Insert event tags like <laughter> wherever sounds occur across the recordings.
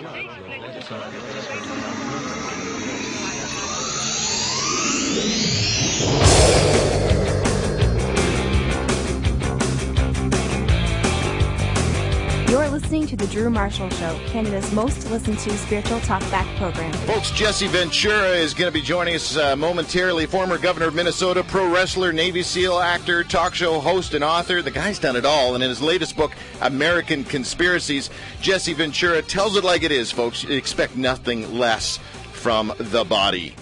You're listening to The Drew Marshall Show, Canada's most listened to spiritual talkback program. Folks, Jesse Ventura is going to be joining us uh, momentarily. Former governor of Minnesota, pro wrestler, Navy SEAL actor, talk show host, and author. The guy's done it all. And in his latest book, American Conspiracies, Jesse Ventura tells it like it is, folks. Expect nothing less from the body.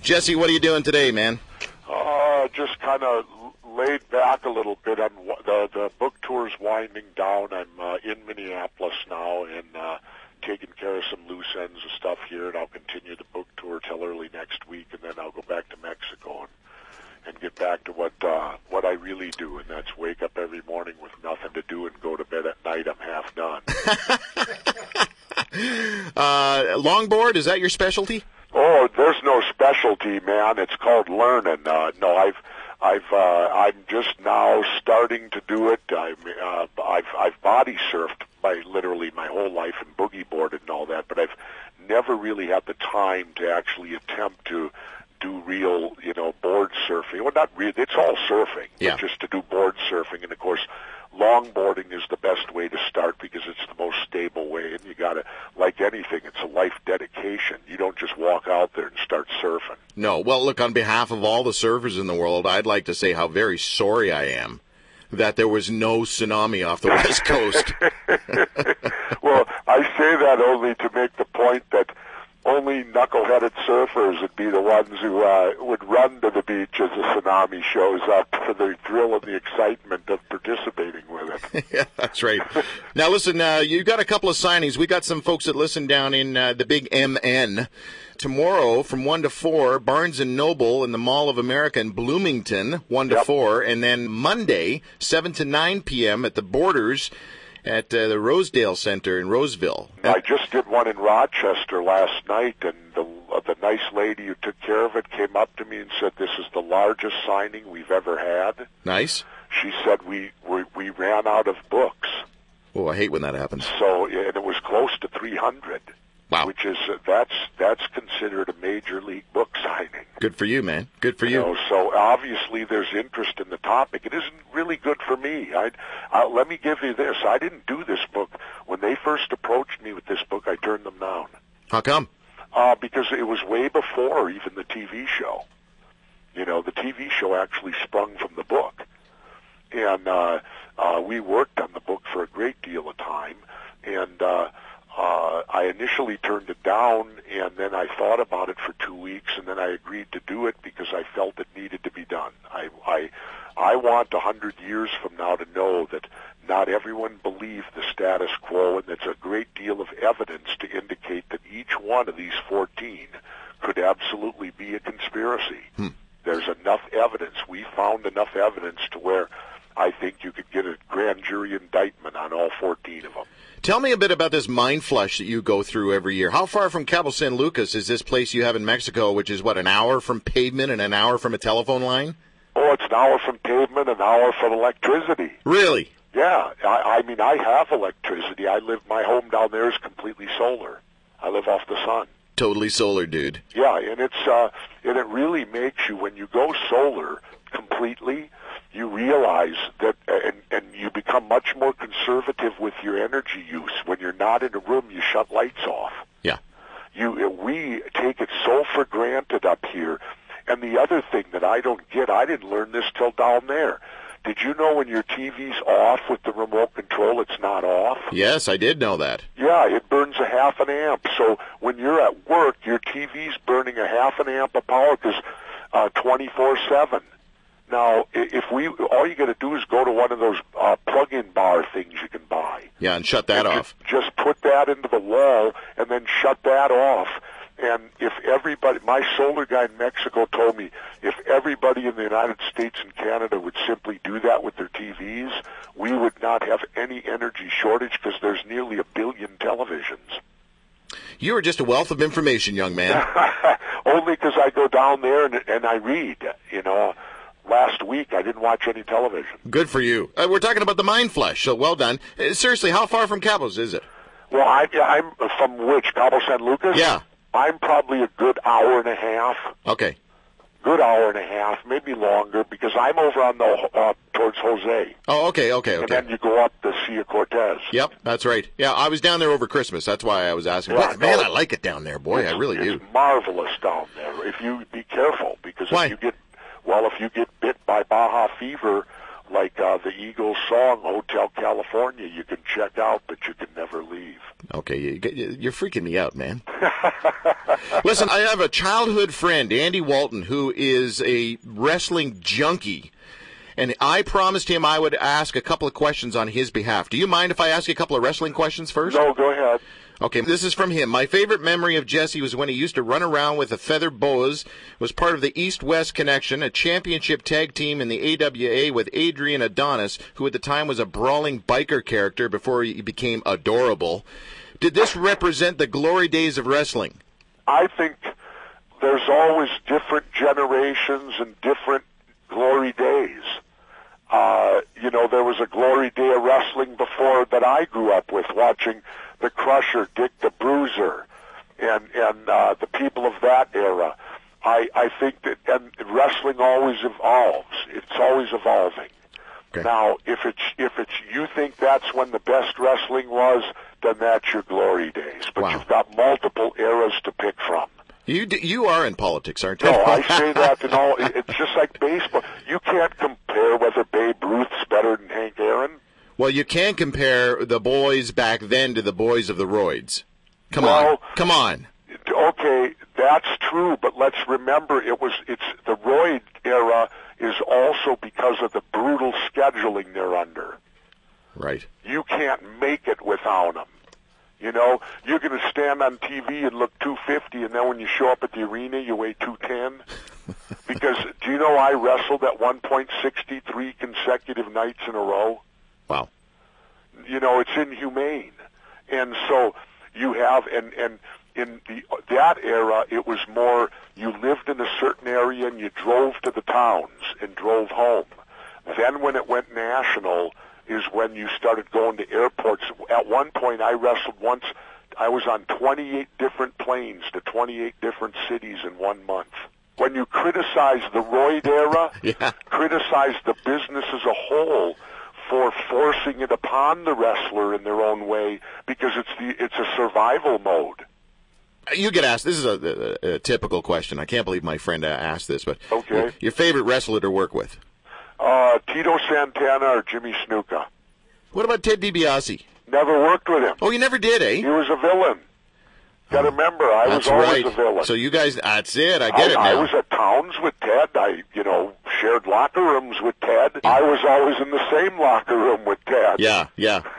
Jesse, what are you doing today, man? Uh, just kind of laid back a little bit. I'm the the book tour's winding down. I'm uh, in Minneapolis now and uh, taking care of some loose ends of stuff here, and I'll continue the book tour till early next week, and then I'll go back to Mexico and and get back to what uh, what I really do, and that's wake up every morning with nothing to do and go to bed at night. I'm half done. <laughs> uh, longboard is that your specialty? Oh, there's no specialty, man. It's called learning. Uh, no, I've I've uh, I'm just now starting to do it. I'm uh, I've I've body surfed by literally my whole life and boogie boarded and all that, but I've never really had the time to actually attempt to do real, you know, board surfing. Well, not real. It's all surfing, Yeah. just to do board surfing, and of course, longboarding is the best way to start because it's the most stable way. And you got to, like anything, it's a life dedication. You don't just walk out there and start surfing. No. Well, look, on behalf of all the surfers in the world, I'd like to say how very sorry I am that there was no tsunami off the <laughs> West Coast. <laughs> well, I say that only to make the point that only knuckleheaded surfers would be the ones who uh, would run to the beach as a tsunami shows up for the thrill and the excitement of participating with it. <laughs> yeah, that's right. Now, listen, uh, you got a couple of signings. We got some folks that listen down in uh, the big MN. Tomorrow from 1 to 4, Barnes & Noble in the Mall of America in Bloomington, 1 to Yep. 4. And then Monday, 7 to 9 p.m. at the Borders at uh, the Rosedale Center in Roseville. I just did one in Rochester last night, and the uh, the nice lady who took care of it came up to me and said, "This is the largest signing we've ever had." Nice. She said, "We we, we ran out of books." Oh, I hate when that happens. So, and it was close to 300, Wow. which is uh, that's that's considered a major league book signing. Good for you, man. Good for You you. know, so obviously there's interest in the topic. It isn't really good for me. I, I let me give you this. I didn't do this book when they first approached me with this book. I turned them down How come? uh, because it was way before even the TV show. You know, the TV show actually sprung from the book, and uh, uh, we worked on the book for a great deal of time. And uh, uh, I initially turned it down, and then I thought about it for two weeks, and then I agreed to do it because I felt it needed to be done. I I, I want a hundred years from now to know that not everyone believed the status quo, and there's a great deal of evidence to indicate that each one of these 14 could absolutely be a conspiracy. There's enough evidence. We found enough evidence to where I think you could get a grand jury indictment on all 14 of them. Tell me a bit about this mind flush that you go through every year. How far from Cabo San Lucas is this place you have in Mexico, which is what, an hour from pavement and an hour from a telephone line? Oh, it's an hour from pavement, an hour from electricity. Really? Yeah, I, I mean, I have electricity. I live, my home down there is completely solar. I live off the sun. Totally solar, dude. Yeah, and it's uh, and it really makes you when you go solar completely, you realize that, and and you become much more conservative with your energy use. When you're not in a room, you shut lights off. Yeah. You we take it so for granted up here. And the other thing that I don't get, I didn't learn this till down there. Did you know when your TV's off with the remote control, it's not off? Yes, I did know that. Yeah, it burns a half an amp. So when you're at work, your TV's burning a half an amp of power because uh, 24/7. Now, if we, all you got to do is go to one of those uh, plug-in bar things you can buy. Yeah, and shut that And off. Just put that into the wall and then shut that off. And if everybody, my solar guy in Mexico told me, if everybody in the United States and Canada would simply do that with their TVs, we would not have any energy shortage because there's nearly a billion televisions. You are just a wealth of information, young man. <laughs> Only because I go down there and, and I read. You know, last week I didn't watch any television. Good for you. Uh, we're talking about the mind flush, so well done. Uh, seriously, how far from Cabos is it? Well, I, I'm from which Cabo San Lucas. Yeah. I'm probably a good hour and a half. Okay. Good hour and a half, maybe longer, because I'm over on the uh, towards Jose, Oh, okay, okay, okay. and then you go up the Sea of Cortez. Yep, that's right. Yeah, I was down there over Christmas. That's why I was asking. Yeah, But, man, no. I like it down there, boy. I really do. It's marvelous down there. If you be careful, because Why? if you get well, if you get bit by Baja fever, like uh, the Eagles song "Hotel California," you can check out, but you can never leave. Okay, you, you're freaking me out, man. <laughs> Listen, I have a childhood friend, Andy Walton, who is a wrestling junkie. And I promised him I would ask a couple of questions on his behalf. Do you mind if I ask you a couple of wrestling questions first? No, go ahead. Okay, this is from him. My favorite memory of Jesse was when he used to run around with a feather boas, was part of the East-West Connection, a championship tag team in the AWA with Adrian Adonis, who at the time was a brawling biker character before he became adorable. Did this represent the glory days of wrestling? I think there's always different generations and different glory days. Uh, you know, there was a glory day of wrestling before that I grew up with, watching the Crusher, Dick the Bruiser, and and uh, the people of that era. I I think that and wrestling always evolves. It's always evolving. Okay. Now, if it's if it's you think that's when the best wrestling was, then that's your glory days. But Wow. you've got multiple eras to pick from. You d- you are in politics, aren't you? No, I <laughs> say that in all. It's just like baseball. You can't compare whether Babe Ruth's better than Hank Aaron. well, you can compare the boys back then to the boys of the roids. Come Well- on, come on. Okay, that's true, but let's remember it was it's the roid era is also because of the brutal scheduling they're under. Right. You can't make it without them. You know, you're going to stand on TV and look 250, and then when you show up at the arena, you weigh 210. <laughs> because do you know I wrestled at 1.63 consecutive nights in a row? Wow. you know it's inhumane and so you have and and in the that era it was more you lived in a certain area and you drove to the towns and drove home then when it went national is when you started going to airports at one point i wrestled once i was on 28 different planes to 28 different cities in one month when you criticize the Royd era, <laughs> Yeah. criticize the business as a whole for forcing it upon the wrestler in their own way because it's the it's a survival mode. You get asked. This is a, a, a typical question. I can't believe my friend asked this, but Okay. your favorite wrestler to work with? Uh, Tito Santana or Jimmy Snuka. What about Ted DiBiase? Never worked with him. Oh, you never did, eh? He was a villain. Got to remember, I That's was always right. a villain. So you guys, that's it. I get I, it I was at towns with Ted. I, you know, shared locker rooms with Ted. I was always in the same locker room with Ted. Yeah, yeah. <laughs>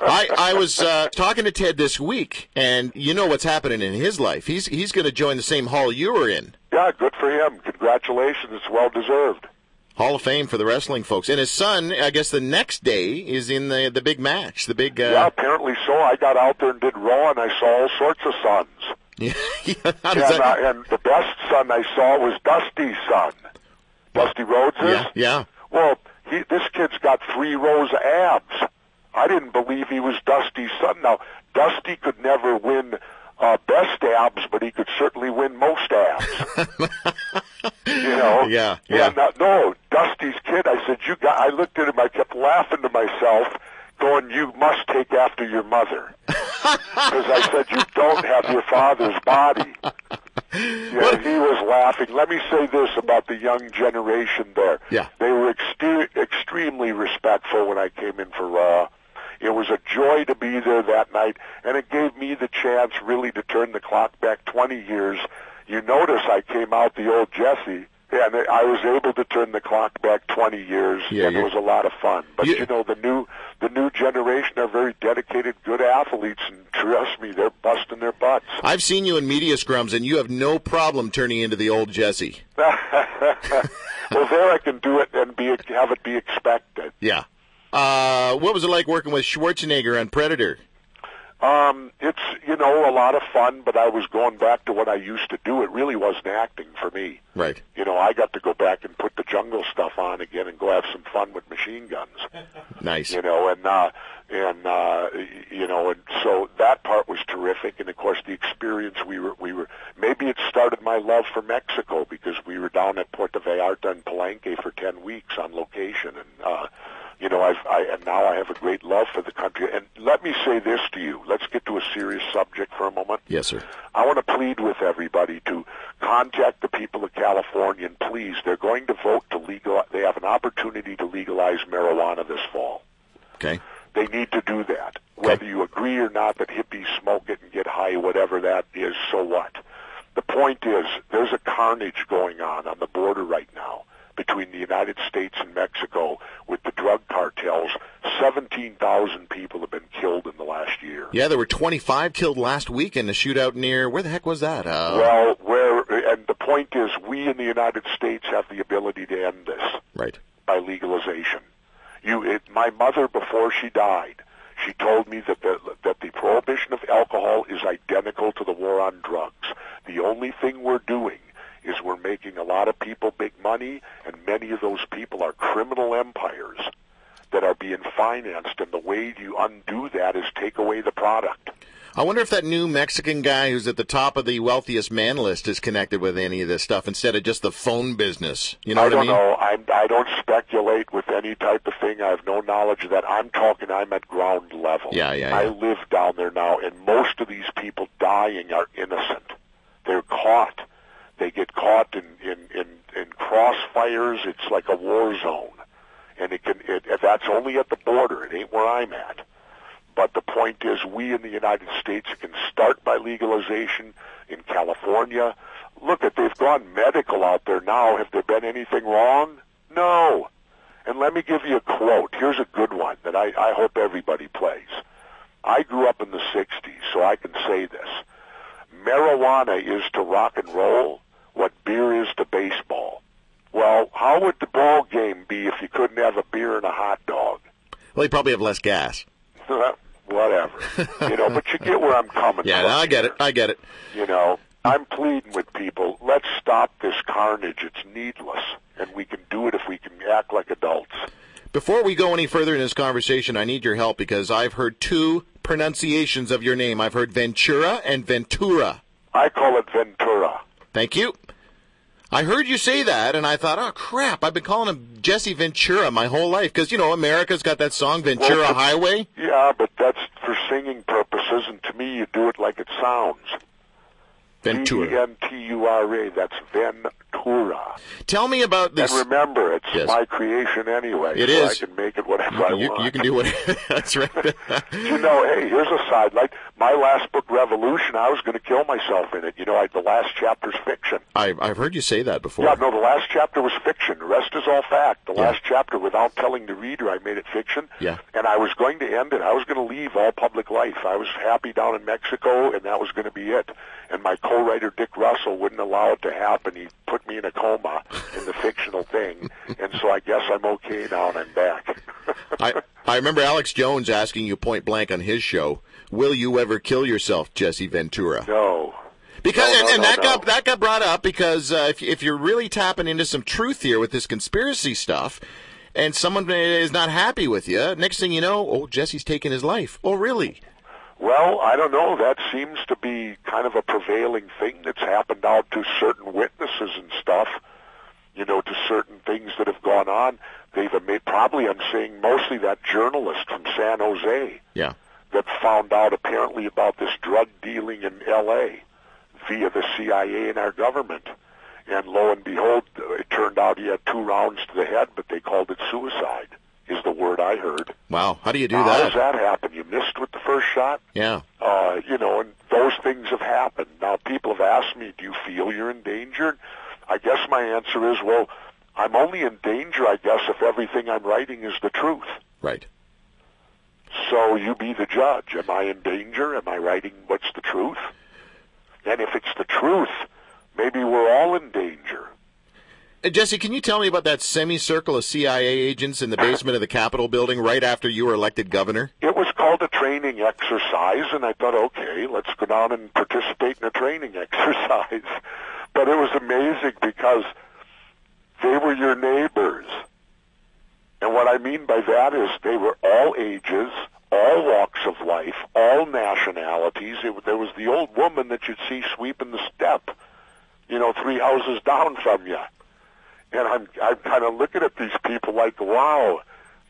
I I was uh, talking to Ted this week, and you know what's happening in his life. He's he's going to join the same hall you were in. Yeah, good for him. Congratulations. It's well deserved. Hall of Fame for the wrestling folks. And his son, I guess the next day is in the the big match, the big. Yeah, Uh, apparently so. I got out there and did Raw, and I saw all sorts of sons. <laughs> yeah. And, that? uh, and the best son I saw was Dusty's son. Dusty Rhodes is? yeah, yeah. Well, he, this kid's got three rows of abs. I didn't believe he was Dusty's son. Now, Dusty could never win uh, best abs, but he could certainly win most abs. <laughs> you know? Yeah, yeah. And, uh, no, Dusty's kid. I said, you got. I looked at him. I kept laughing to myself, going, "You must take after your mother," <laughs> because I said, "You don't have your father's body." <laughs> Yeah, he was laughing. Let me say this about the young generation there. Yeah. They were extre- extremely respectful when I came in for Raw. It was a joy to be there that night, and it gave me the chance really to turn the clock back 20 years. You notice I came out the old Jesse, and I was able to turn the clock back 20 years, Yeah, and it was a lot of fun. But You- you know, the new the new generation are very dedicated, good athletes, and trust me, they're busting their butts. I've seen you in media scrums, and you have no problem turning into the old Jesse. <laughs> well, there I can do it and be have it be expected. Yeah. Uh, what was it like working with Schwarzenegger on Predator? Um, it's you know a lot of fun, but I was going back to what I used to do. It really wasn't acting for me. Right. You know, I got to go back and put the jungle stuff on again and go have some fun with machine guns. <laughs> Nice. You know, and uh, and uh, you know, and so that part was terrific. And of course, the experience we were we were maybe it started my love for Mexico because we were down at Puerto Vallarta and Palenque for ten weeks on location, and uh, you know, I've I and now I have a great love for the country. And let me say this to you: let's get to a serious subject for a moment. Yes, sir. I want to plead with everybody to contact the people of California and please, they're going to vote to legal. They have an opportunity to legalize marijuana this fall. Okay. They need to do that. Whether you agree or not that hippies smoke it and get high, whatever that is, so what? The point is, there's a carnage going on on the border right now between the United States and Mexico with drug cartels. 17,000 people have been killed in the last year. Yeah, there were 25 killed last week in a shootout near where the heck was that? Uh, Well, where and the point is, we in the United States have the ability to end this right. by legalization. You, it, my mother, before she died, she told me that the that the prohibition of alcohol is identical to the war on drugs. The only thing we're doing is we're making a lot of people big money, and many of those people are criminal empires that are being financed. And the way you undo that is take away the product. I wonder if that new Mexican guy who's at the top of the wealthiest man list is connected with any of this stuff instead of just the phone business. You know I what don't I mean? know. I'm, I don't speculate with any type of thing. I have no knowledge of that. I'm talking. I'm at ground level. Yeah, yeah, I live down there now, and most of these people dying are innocent. They're caught. They get caught in in in, in crossfires. It's like a war zone, and it can. It, that's only at the border. It ain't where I'm at. But the point is, we in the United States can start by legalization in California. Look at they've gone medical out there now. Have there been anything wrong? No. And let me give you a quote. Here's a good one that I, I hope everybody plays. I grew up in the 60s, so I can say this. Marijuana is to rock and roll what beer is to baseball. Well, how would the ball game be if you couldn't have a beer and a hot dog? Well, you probably have less gas. <laughs> Whatever. you know, but you get where I'm coming Yeah, from. no, I get it. I get it. You know, I'm pleading with people, let's stop this carnage. It's needless. And we can do it if we can act like adults. Before we go any further in this conversation, I need your help because I've heard two pronunciations of your name. I've heard Ventura and Ventura. I call it Ventura. Thank you. I heard you say that, and I thought, oh crap! I've been calling him Jesse Ventura my whole life because you know America's got that song Ventura Well, Highway. Yeah, but that's for singing purposes, and to me, you do it like it sounds. Ventura. V-E-N-T-U-R-A. That's Ventura. Tell me about this. And remember, it's Yes. my creation anyway. It so is. I can make it whatever I you, want. you can do whatever. <laughs> that's right. <laughs> you know, hey, here's a sidelight. My last book, Revolution, I was going to kill myself in it. You know, I, the last chapter's fiction. I've I've heard you say that before. Yeah, no, the last chapter was fiction. The rest is all fact. The Yeah. last chapter, without telling the reader, I made it fiction. Yeah. And I was going to end it. I was going to leave all public life. I was happy down in Mexico, and that was going to be it. And my co-writer, Dick Russell, wouldn't allow it to happen. He put me in a coma in the fictional thing. And so I guess I'm okay now, and I'm back. <laughs> I I remember Alex Jones asking you point blank on his show, "Will you ever kill yourself, Jesse Ventura?" no. Because No, and, no, and no, that got that got brought up because uh, if if you're really tapping into some truth here with this conspiracy stuff, and someone is not happy with you, next thing you know, oh Jesse's taking his life. Oh really? Well, I don't know. That seems to be kind of a prevailing thing that's happened out to certain witnesses and stuff. You know, to certain things that have gone on. They've made, probably, I'm saying, mostly that journalist from San Jose Yeah. that found out apparently about this drug dealing in L.A. via the CIA and our government. And lo and behold, it turned out he had two rounds to the head, but they called it suicide, is the word I heard. Wow. How do you do that? How does that happen? You missed with the first shot? Yeah. uh, you know, and those things have happened. Now, people have asked me, do you feel you're endangered? I guess my answer is, well, I'm only in danger, I guess, if everything I'm writing is the truth. Right. So you be the judge. Am I in danger? Am I writing what's the truth? And if it's the truth, maybe we're all in danger. Uh, Uh, Jesse, can you tell me about that semicircle of CIA agents in the basement of the Capitol building right after you were elected governor? It was called called a training exercise, and I thought, okay, let's go down and participate in a training <laughs> exercise. But it was amazing because they were your neighbors. And what I mean by that is they were all ages, all walks of life, all nationalities. It, there was the old woman that you'd see sweeping the step, you know, three houses down from you. And I'm I'm kind of looking at these people like, wow,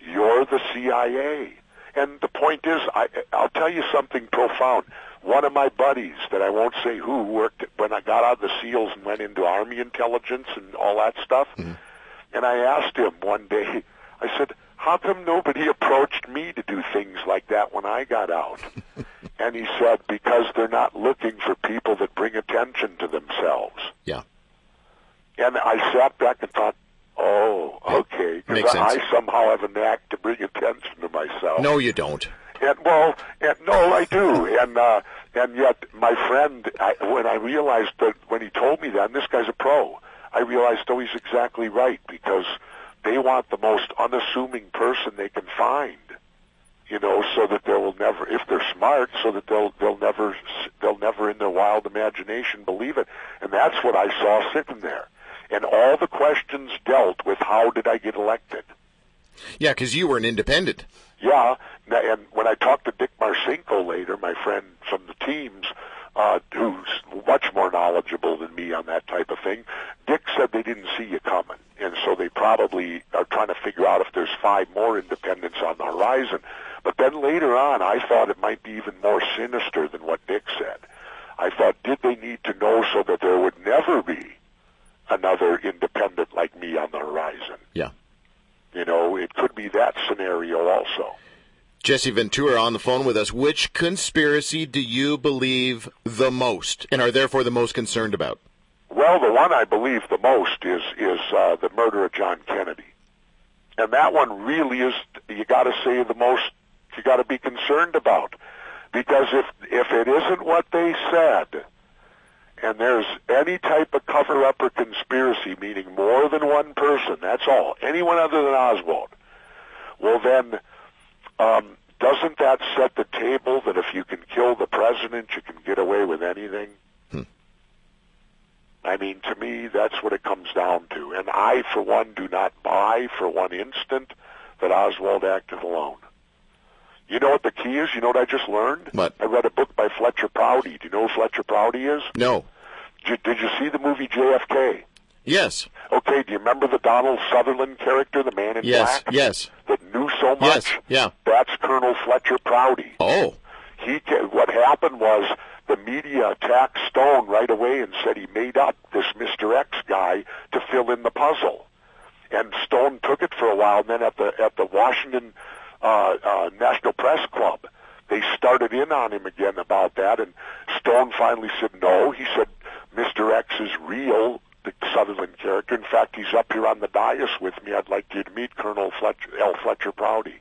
you're the CIA. And the point is, I, I'll tell you something profound. One of my buddies, that I won't say who, worked when I got out of the SEALs and went into Army intelligence and all that stuff. Mm-hmm. And I asked him one day, I said, how come nobody approached me to do things like that when I got out? <laughs> and he said, because they're not looking for people that bring attention to themselves. Yeah. And I sat back and thought, oh, okay, because I, I somehow have a knack to bring attention to myself. No, you don't. And well, and no, I do, and uh, and yet my friend, I, when I realized that when he told me that, and this guy's a pro, I realized, oh, he's exactly right because they want the most unassuming person they can find, you know, so that they will never, if they're smart, so that they'll they'll never they'll never in their wild imagination believe it, and that's what I saw sitting there, and all the questions dealt with how did I get elected. Yeah, because you were an independent. Yeah, and when I talked to Dick Marcinko later, my friend from the teams, uh, who's much more knowledgeable than me on that type of thing, Dick said they didn't see you coming, and so they probably are trying to figure out if there's five more independents on the horizon. But then later on, I thought it might be even more sinister than what Dick said. I thought, did they need to know so that there would never be another independent like me on the horizon? Yeah. You know, it could be that scenario also. Jesse Ventura on the phone with us. Which conspiracy do you believe the most and are therefore the most concerned about? Well, the one I believe the most is is uh, the murder of John Kennedy, and that one really is you got to say the most you got to be concerned about because if if it isn't what they said, and there's any type of cover up or conspiracy, meaning more than one person, that's all, anyone other than Oswald, well then um, doesn't that set the table that if you can kill the president, you can get away with anything? Hmm. I mean, to me, that's what it comes down to. And I, for one, do not buy for one instant that Oswald acted alone. You know what the key is? You know what I just learned? What? I read a book by Fletcher Prouty. Do you know who Fletcher Prouty is? No. Did you, did you see the movie JFK? Yes. Okay, do you remember the Donald Sutherland character, the man in yes, black? Yes. That knew so much? Yes. Yeah. That's Colonel Fletcher Prouty. Oh. He what happened was the media attacked Stone right away and said he made up this Mr. X guy to fill in the puzzle. And Stone took it for a while. And then at the at the Washington uh, uh, National Press Club, they started in on him again about that. And Stone finally said no. He said Mr. X is real the Sutherland character. In fact, he's up here on the dais with me. I'd like you to meet Colonel Fletcher, L. Fletcher Prouty.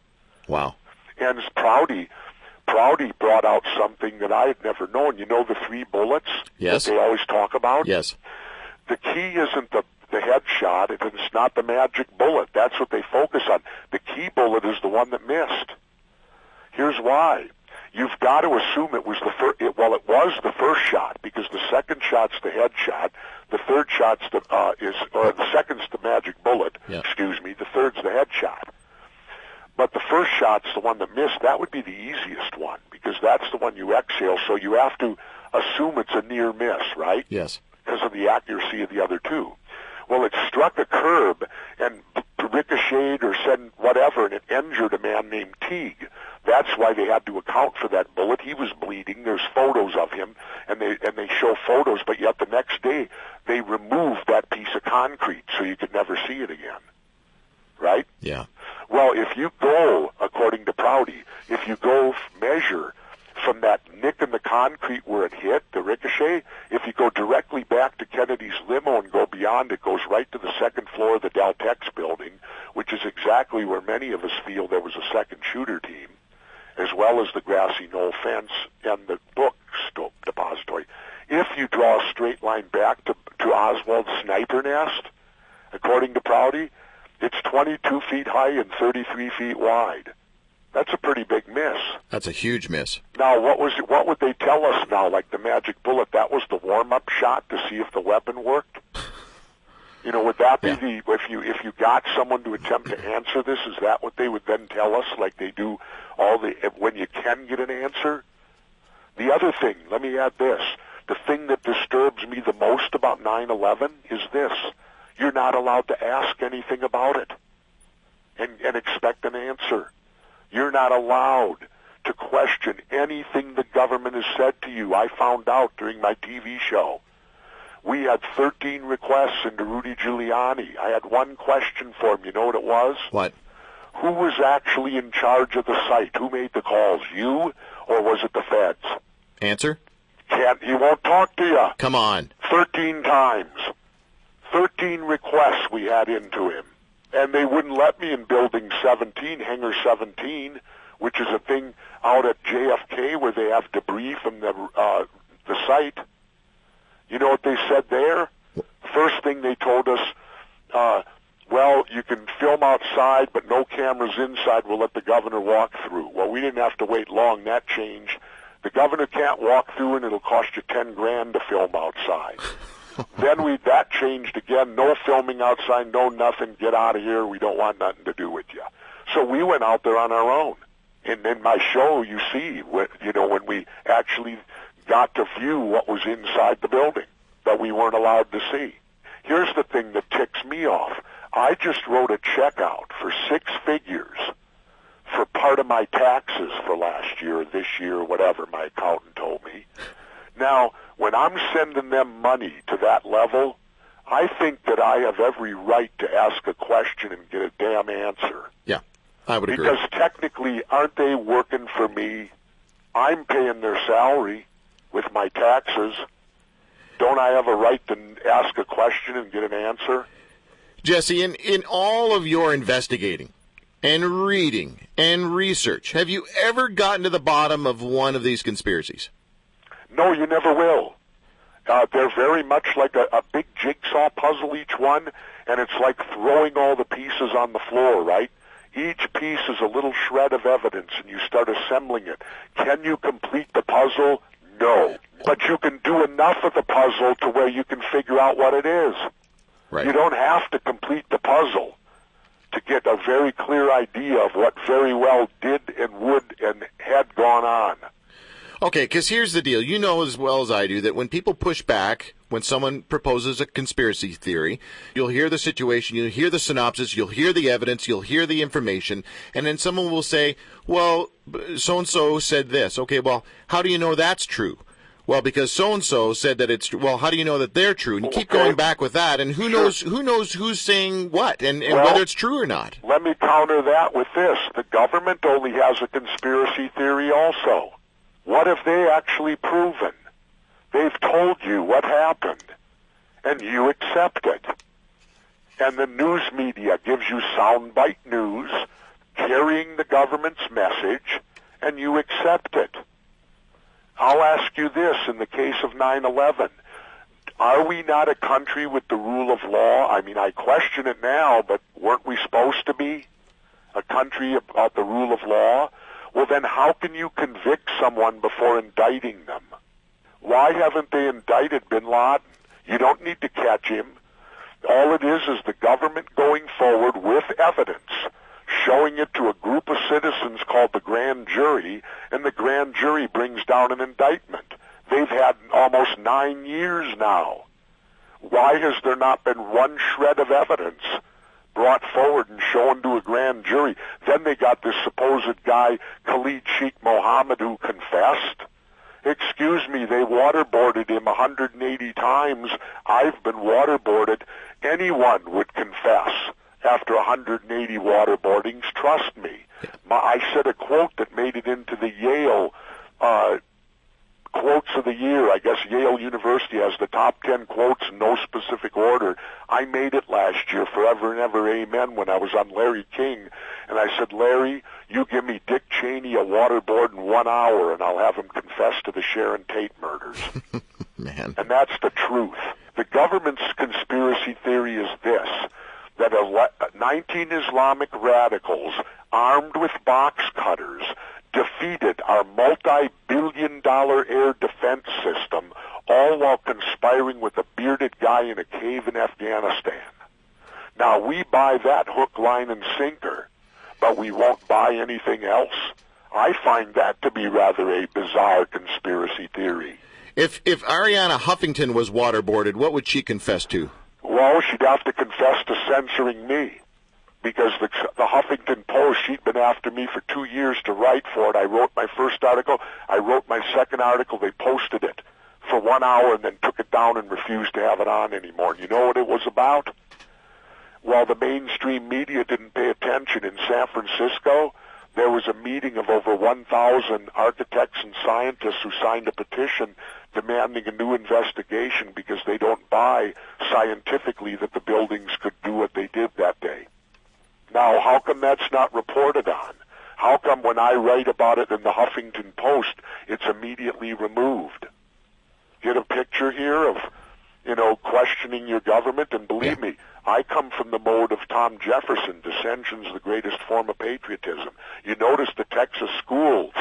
Wow. And Prouty, Prouty brought out something that I had never known. You know the three bullets yes. that they always talk about? Yes. The key isn't the the headshot. It's not the magic bullet. That's what they focus on. The key bullet is the one that missed. Here's why you've got to assume it was the first. It, well, it was the first shot because the second shot's the head shot. The third shot's the uh, is or the second's the magic bullet. Yeah. Excuse me. The third's the head shot. But the first shot's the one that missed. That would be the easiest one because that's the one you exhale. So you have to assume it's a near miss, right? Yes. Because of the accuracy of the other two. Well, it struck a curb and ricocheted or sent whatever, and it injured a man named Tague. That's why they had to account for that bullet. He was bleeding. There's photos of him, and they and they show photos. But yet the next day they removed that piece of concrete so you could never see it again. Right? Yeah. Well, if you go according to Prouty, if you go measure from that nick in the concrete where it hit, the ricochet, if you go directly back to Kennedy's limo and go beyond, it goes right to the second floor of the Dal-Tex building, which is exactly where many of us feel there was a second shooter team, as well as the grassy knoll fence and the book depository. If you draw a straight line back to, to Oswald's sniper nest, according to Prouty, it's 22 feet high and 33 feet wide. That's a pretty big miss. That's a huge miss. Now, what was what would they tell us now? Like the magic bullet, that was the warm-up shot to see if the weapon worked. <laughs> You know, would that be Yeah. the if you if you got someone to attempt to answer this? Is that what they would then tell us? Like they do all the when you can get an answer. The other thing, let me add this: the thing that disturbs me the most about 9/11 is this: you're not allowed to ask anything about it and, and expect an answer. You're not allowed to question anything the government has said to you. I found out during my TV show. We had 13 requests into Rudy Giuliani. I had one question for him. You know what it was? What? Who was actually in charge of the site? Who made the calls? You or was it the feds? Answer? Can't, he won't talk to you. Come on. 13 times. 13 requests we had into him. And they wouldn't let me in building 17, hangar 17, which is a thing out at JFK where they have debris from the, uh, the site. You know what they said there? First thing they told us, uh, well, you can film outside, but no cameras inside. We'll let the governor walk through. Well, we didn't have to wait long. That changed. The governor can't walk through, and it'll cost you ten grand to film outside. <laughs> then we that changed again. No filming outside. No nothing. Get out of here. We don't want nothing to do with you. So we went out there on our own. And in my show, you see, you know, when we actually got to view what was inside the building that we weren't allowed to see. Here's the thing that ticks me off. I just wrote a check out for six figures for part of my taxes for last year, this year, whatever my accountant told me. Now, when I'm sending them money to that level, I think that I have every right to ask a question and get a damn answer. Yeah, I would agree. Because technically, aren't they working for me? I'm paying their salary with my taxes. Don't I have a right to ask a question and get an answer? Jesse, in, in all of your investigating and reading and research, have you ever gotten to the bottom of one of these conspiracies? No, you never will. Uh, they're very much like a, a big jigsaw puzzle, each one, and it's like throwing all the pieces on the floor, right? Each piece is a little shred of evidence, and you start assembling it. Can you complete the puzzle? No. But you can do enough of the puzzle to where you can figure out what it is. Right. You don't have to complete the puzzle to get a very clear idea of what very well did and would and had gone on. Okay, because here's the deal. You know as well as I do that when people push back, when someone proposes a conspiracy theory, you'll hear the situation, you'll hear the synopsis, you'll hear the evidence, you'll hear the information, and then someone will say, well, so and so said this. Okay, well, how do you know that's true? Well, because so and so said that it's true. Well, how do you know that they're true? And you keep going back with that, and who knows who knows who's saying what and, and Well- whether it's true or not. Let me counter that with this. The government only has a conspiracy theory also. What have they actually proven? They've told you what happened, and you accept it. And the news media gives you soundbite news carrying the government's message, and you accept it. I'll ask you this in the case of 9-11. Are we not a country with the rule of law? I mean, I question it now, but weren't we supposed to be a country about the rule of law? Well, then how can you convict someone before indicting them? Why haven't they indicted bin Laden? You don't need to catch him. All it is is the government going forward with evidence, showing it to a group of citizens called the grand jury, and the grand jury brings down an indictment. They've had almost nine years now. Why has there not been one shred of evidence brought forward and shown to a grand jury? Then they got this supposed guy, Khalid Sheikh Mohammed, who confessed. Excuse me, they waterboarded him 180 times. I've been waterboarded. Anyone would confess after 180 waterboardings. Trust me. My, I said a quote that made it into the Yale uh, quotes of the year. I guess Yale University has the top 10 quotes in no specific order. I made it last year, forever and ever, amen, when I was on Larry King. And I said, Larry, you give me Dick Cheney a waterboard in one hour, and I'll have him confess to the Sharon Tate murders. <laughs> Man. And that's the truth. The government's conspiracy theory is this, that ele- uh, 19 Islamic radicals armed with box cutters defeated our multi-billion dollar air defense system, all while conspiring with a bearded guy in a cave in Afghanistan. Now we buy that hook, line, and sinker, but we won't buy anything else. I find that to be rather a bizarre conspiracy theory. If if Arianna Huffington was waterboarded, what would she confess to? Well, she'd have to confess to censoring me because the, the Huffington Post, she'd been after me for two years to write for it. I wrote my first article. I wrote my second article. They posted it for one hour and then took it down and refused to have it on anymore. You know what it was about? While the mainstream media didn't pay attention in San Francisco, there was a meeting of over 1,000 architects and scientists who signed a petition demanding a new investigation because they don't buy scientifically that the buildings could do what they did that day. Now, how come that's not reported on? How come when I write about it in the Huffington Post, it's immediately removed? Get a picture here of, you know, questioning your government, and believe Yeah. me, I come from the mode of Tom Jefferson. Dissension's the greatest form of patriotism. You notice the Texas schools,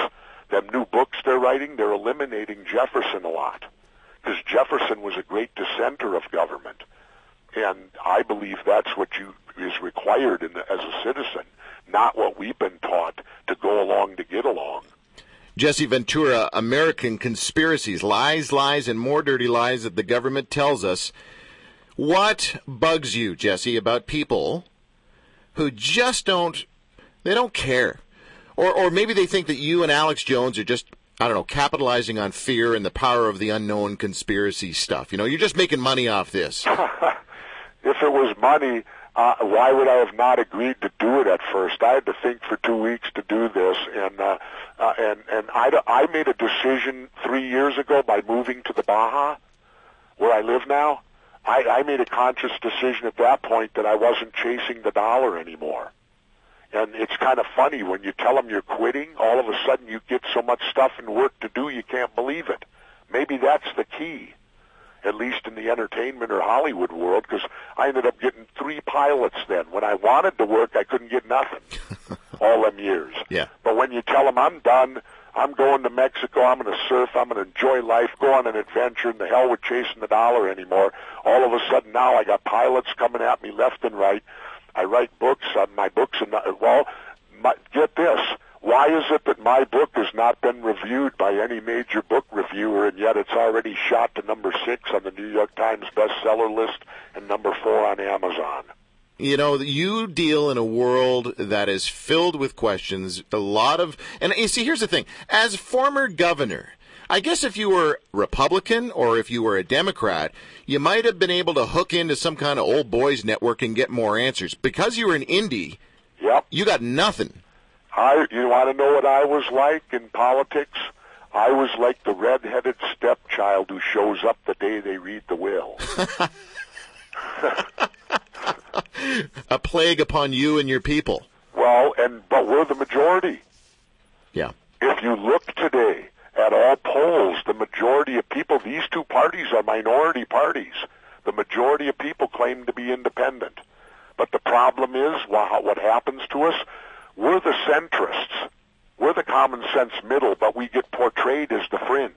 them new books they're writing, they're eliminating Jefferson a lot. Because Jefferson was a great dissenter of government. And I believe that's what you is required in the, as a citizen, not what we've been taught to go along to get along. Jesse Ventura, American conspiracies, lies, lies, and more dirty lies that the government tells us. What bugs you, Jesse, about people who just don't, they don't care? Or, or maybe they think that you and Alex Jones are just, I don't know, capitalizing on fear and the power of the unknown conspiracy stuff. You know, you're just making money off this. <laughs> If it was money, uh, why would I have not agreed to do it at first? I had to think for two weeks to do this, and uh, uh, and and I, I made a decision three years ago by moving to the Baja, where I live now. I, I made a conscious decision at that point that I wasn't chasing the dollar anymore. And it's kind of funny when you tell them you're quitting, all of a sudden you get so much stuff and work to do you can't believe it. Maybe that's the key, at least in the entertainment or Hollywood world, because I ended up getting three pilots then. When I wanted to work, I couldn't get nothing <laughs> all them years. Yeah. But when you tell them I'm done, I'm going to Mexico, I'm going to surf, I'm going to enjoy life, go on an adventure, and the hell with chasing the dollar anymore. All of a sudden now I got pilots coming at me left and right. I write books. Uh, my books not, well, my, get this. Why is it that my book has not been reviewed by any major book reviewer, and yet it's already shot to number six on the New York Times bestseller list and number four on Amazon? You know, you deal in a world that is filled with questions, a lot of, and you see, here's the thing. As former governor, I guess if you were Republican or if you were a Democrat, you might have been able to hook into some kind of old boys network and get more answers. Because you were an indie, Yep. you got nothing. I, you want to know what I was like in politics? I was like the red-headed stepchild who shows up the day they read the will. <laughs> A plague upon you and your people. well, and but we're the majority. Yeah. If you look today at all polls, the majority of people, these two parties are minority parties. The majority of people claim to be independent. But the problem is, wha- what happens to us? We're the centrists. We're the common sense middle, but we get portrayed as the fringe.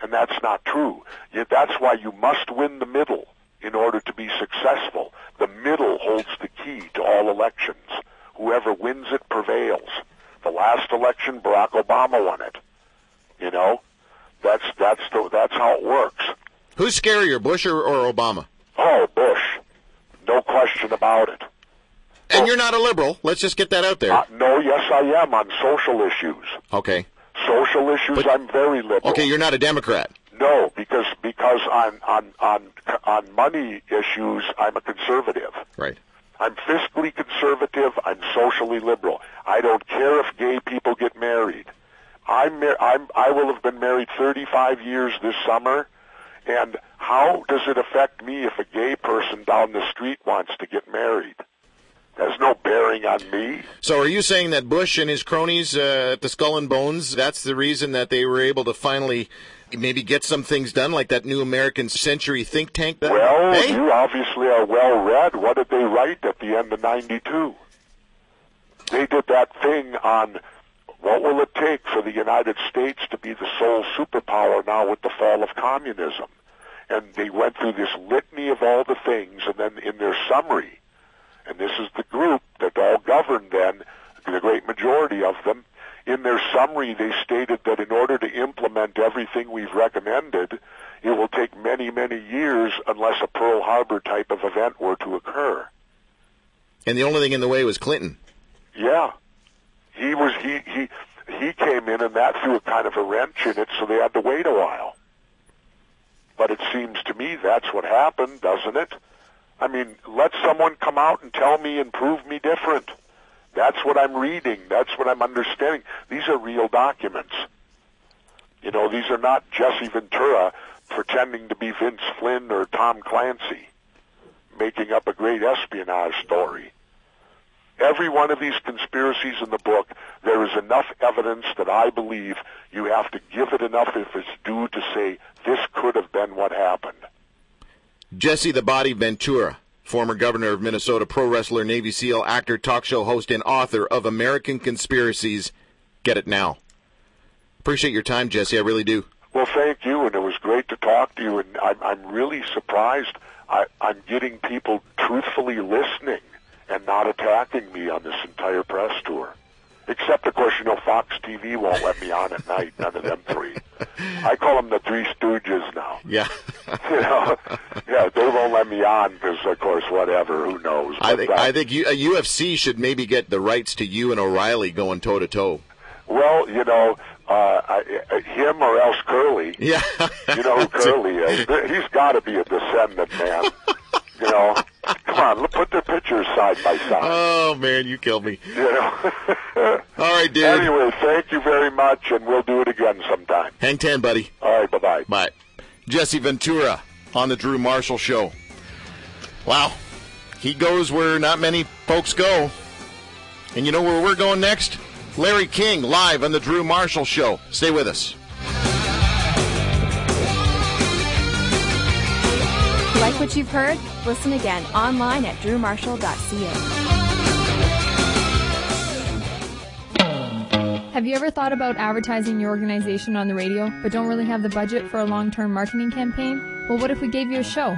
And that's not true. Yet that's why you must win the middle in order to be successful. The middle holds the key to all elections. Whoever wins it prevails. The last election, Barack Obama won it. You know, that's that's the, that's how it works. Who's scarier, Bush or, or Obama? Oh, Bush, no question about it. And you're not a liberal. Let's just get that out there. Uh, no, yes, I am on social issues. Okay. Social issues, But- I'm very liberal. Okay, you're not a Democrat. No, because because on on on on money issues, I'm a conservative. Right. I'm fiscally conservative. I'm socially liberal. I don't care if gay people get married. I'm, mar- I'm I will have been married 35 years this summer, and how does it affect me if a gay person down the street wants to get married? Has no bearing on me. So, are you saying that Bush and his cronies uh, at the Skull and Bones, that's the reason that they were able to finally maybe get some things done, like that new American Century think tank? That, well, hey? you obviously are well read. What did they write at the end of 92? They did that thing on what will it take for the United States to be the sole superpower now with the fall of communism? And they went through this litany of all the things, and then in their summary, and this is the group that all governed then, the great majority of them, in their summary they stated that in order to implement everything we've recommended, it will take many, many years unless a Pearl Harbor type of event were to occur. And the only thing in the way was Clinton. Yeah. He was he he he came in and that threw a kind of a wrench in it, so they had to wait a while. But it seems to me that's what happened, doesn't it? I mean, let someone come out and tell me and prove me different. That's what I'm reading. That's what I'm understanding. These are real documents. You know, these are not Jesse Ventura pretending to be Vince Flynn or Tom Clancy making up a great espionage story. Every one of these conspiracies in the book, there is enough evidence that I believe you have to give it enough if it's due to say this could have been what happened. Jesse the Body Ventura, former governor of Minnesota, pro wrestler, Navy SEAL, actor, talk show host, and author of American Conspiracies. Get it now. Appreciate your time, Jesse. I really do. Well, thank you, and it was great to talk to you. And I'm, I'm really surprised. I, I'm getting people truthfully listening and not attacking me on this entire press tour. Except, of course, you know, Fox TV won't let me on at night. None of them three. <laughs> I call them the Three Stooges now. Yeah. <laughs> you know, yeah, they won't let me on because, of course, whatever. Who knows? I But, think uh, I think you, a UFC should maybe get the rights to you and O'Reilly going toe to toe. Well, you know, uh, I, I, him or else Curly. <laughs> Yeah. You know who <laughs> Curly is? He's got to be a descendant, man. You know, come on, look, put their pictures side by side. oh man, you killed me. You know. All right, dude. anyway, thank you very much, and we'll do it again sometime. Hang ten, buddy. All right, bye bye. Bye. Jesse Ventura on the Drew Marshall Show. Wow. He goes where not many folks go. And you know where we're going next? Larry King live on the Drew Marshall Show. Stay with us. Like what you've heard? Listen again online at drewmarshall.ca. Have you ever thought about advertising your organization on the radio, but don't really have the budget for a long term marketing campaign? Well, what if we gave you a show?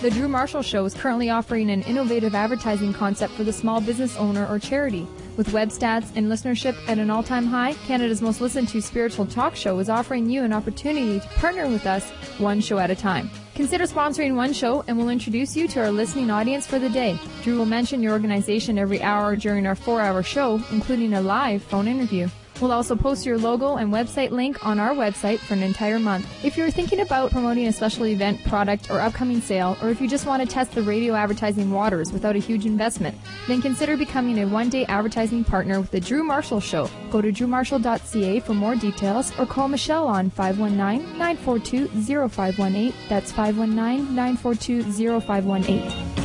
The Drew Marshall Show is currently offering an innovative advertising concept for the small business owner or charity. With web stats and listenership at an all time high, Canada's most listened to spiritual talk show is offering you an opportunity to partner with us one show at a time. Consider sponsoring one show and we'll introduce you to our listening audience for the day. Drew will mention your organization every hour during our four hour show, including a live phone interview. We'll also post your logo and website link on our website for an entire month. If you're thinking about promoting a special event, product, or upcoming sale, or if you just want to test the radio advertising waters without a huge investment, then consider becoming a one day advertising partner with The Drew Marshall Show. Go to drewmarshall.ca for more details or call Michelle on 519 942 0518. That's 519 942 0518.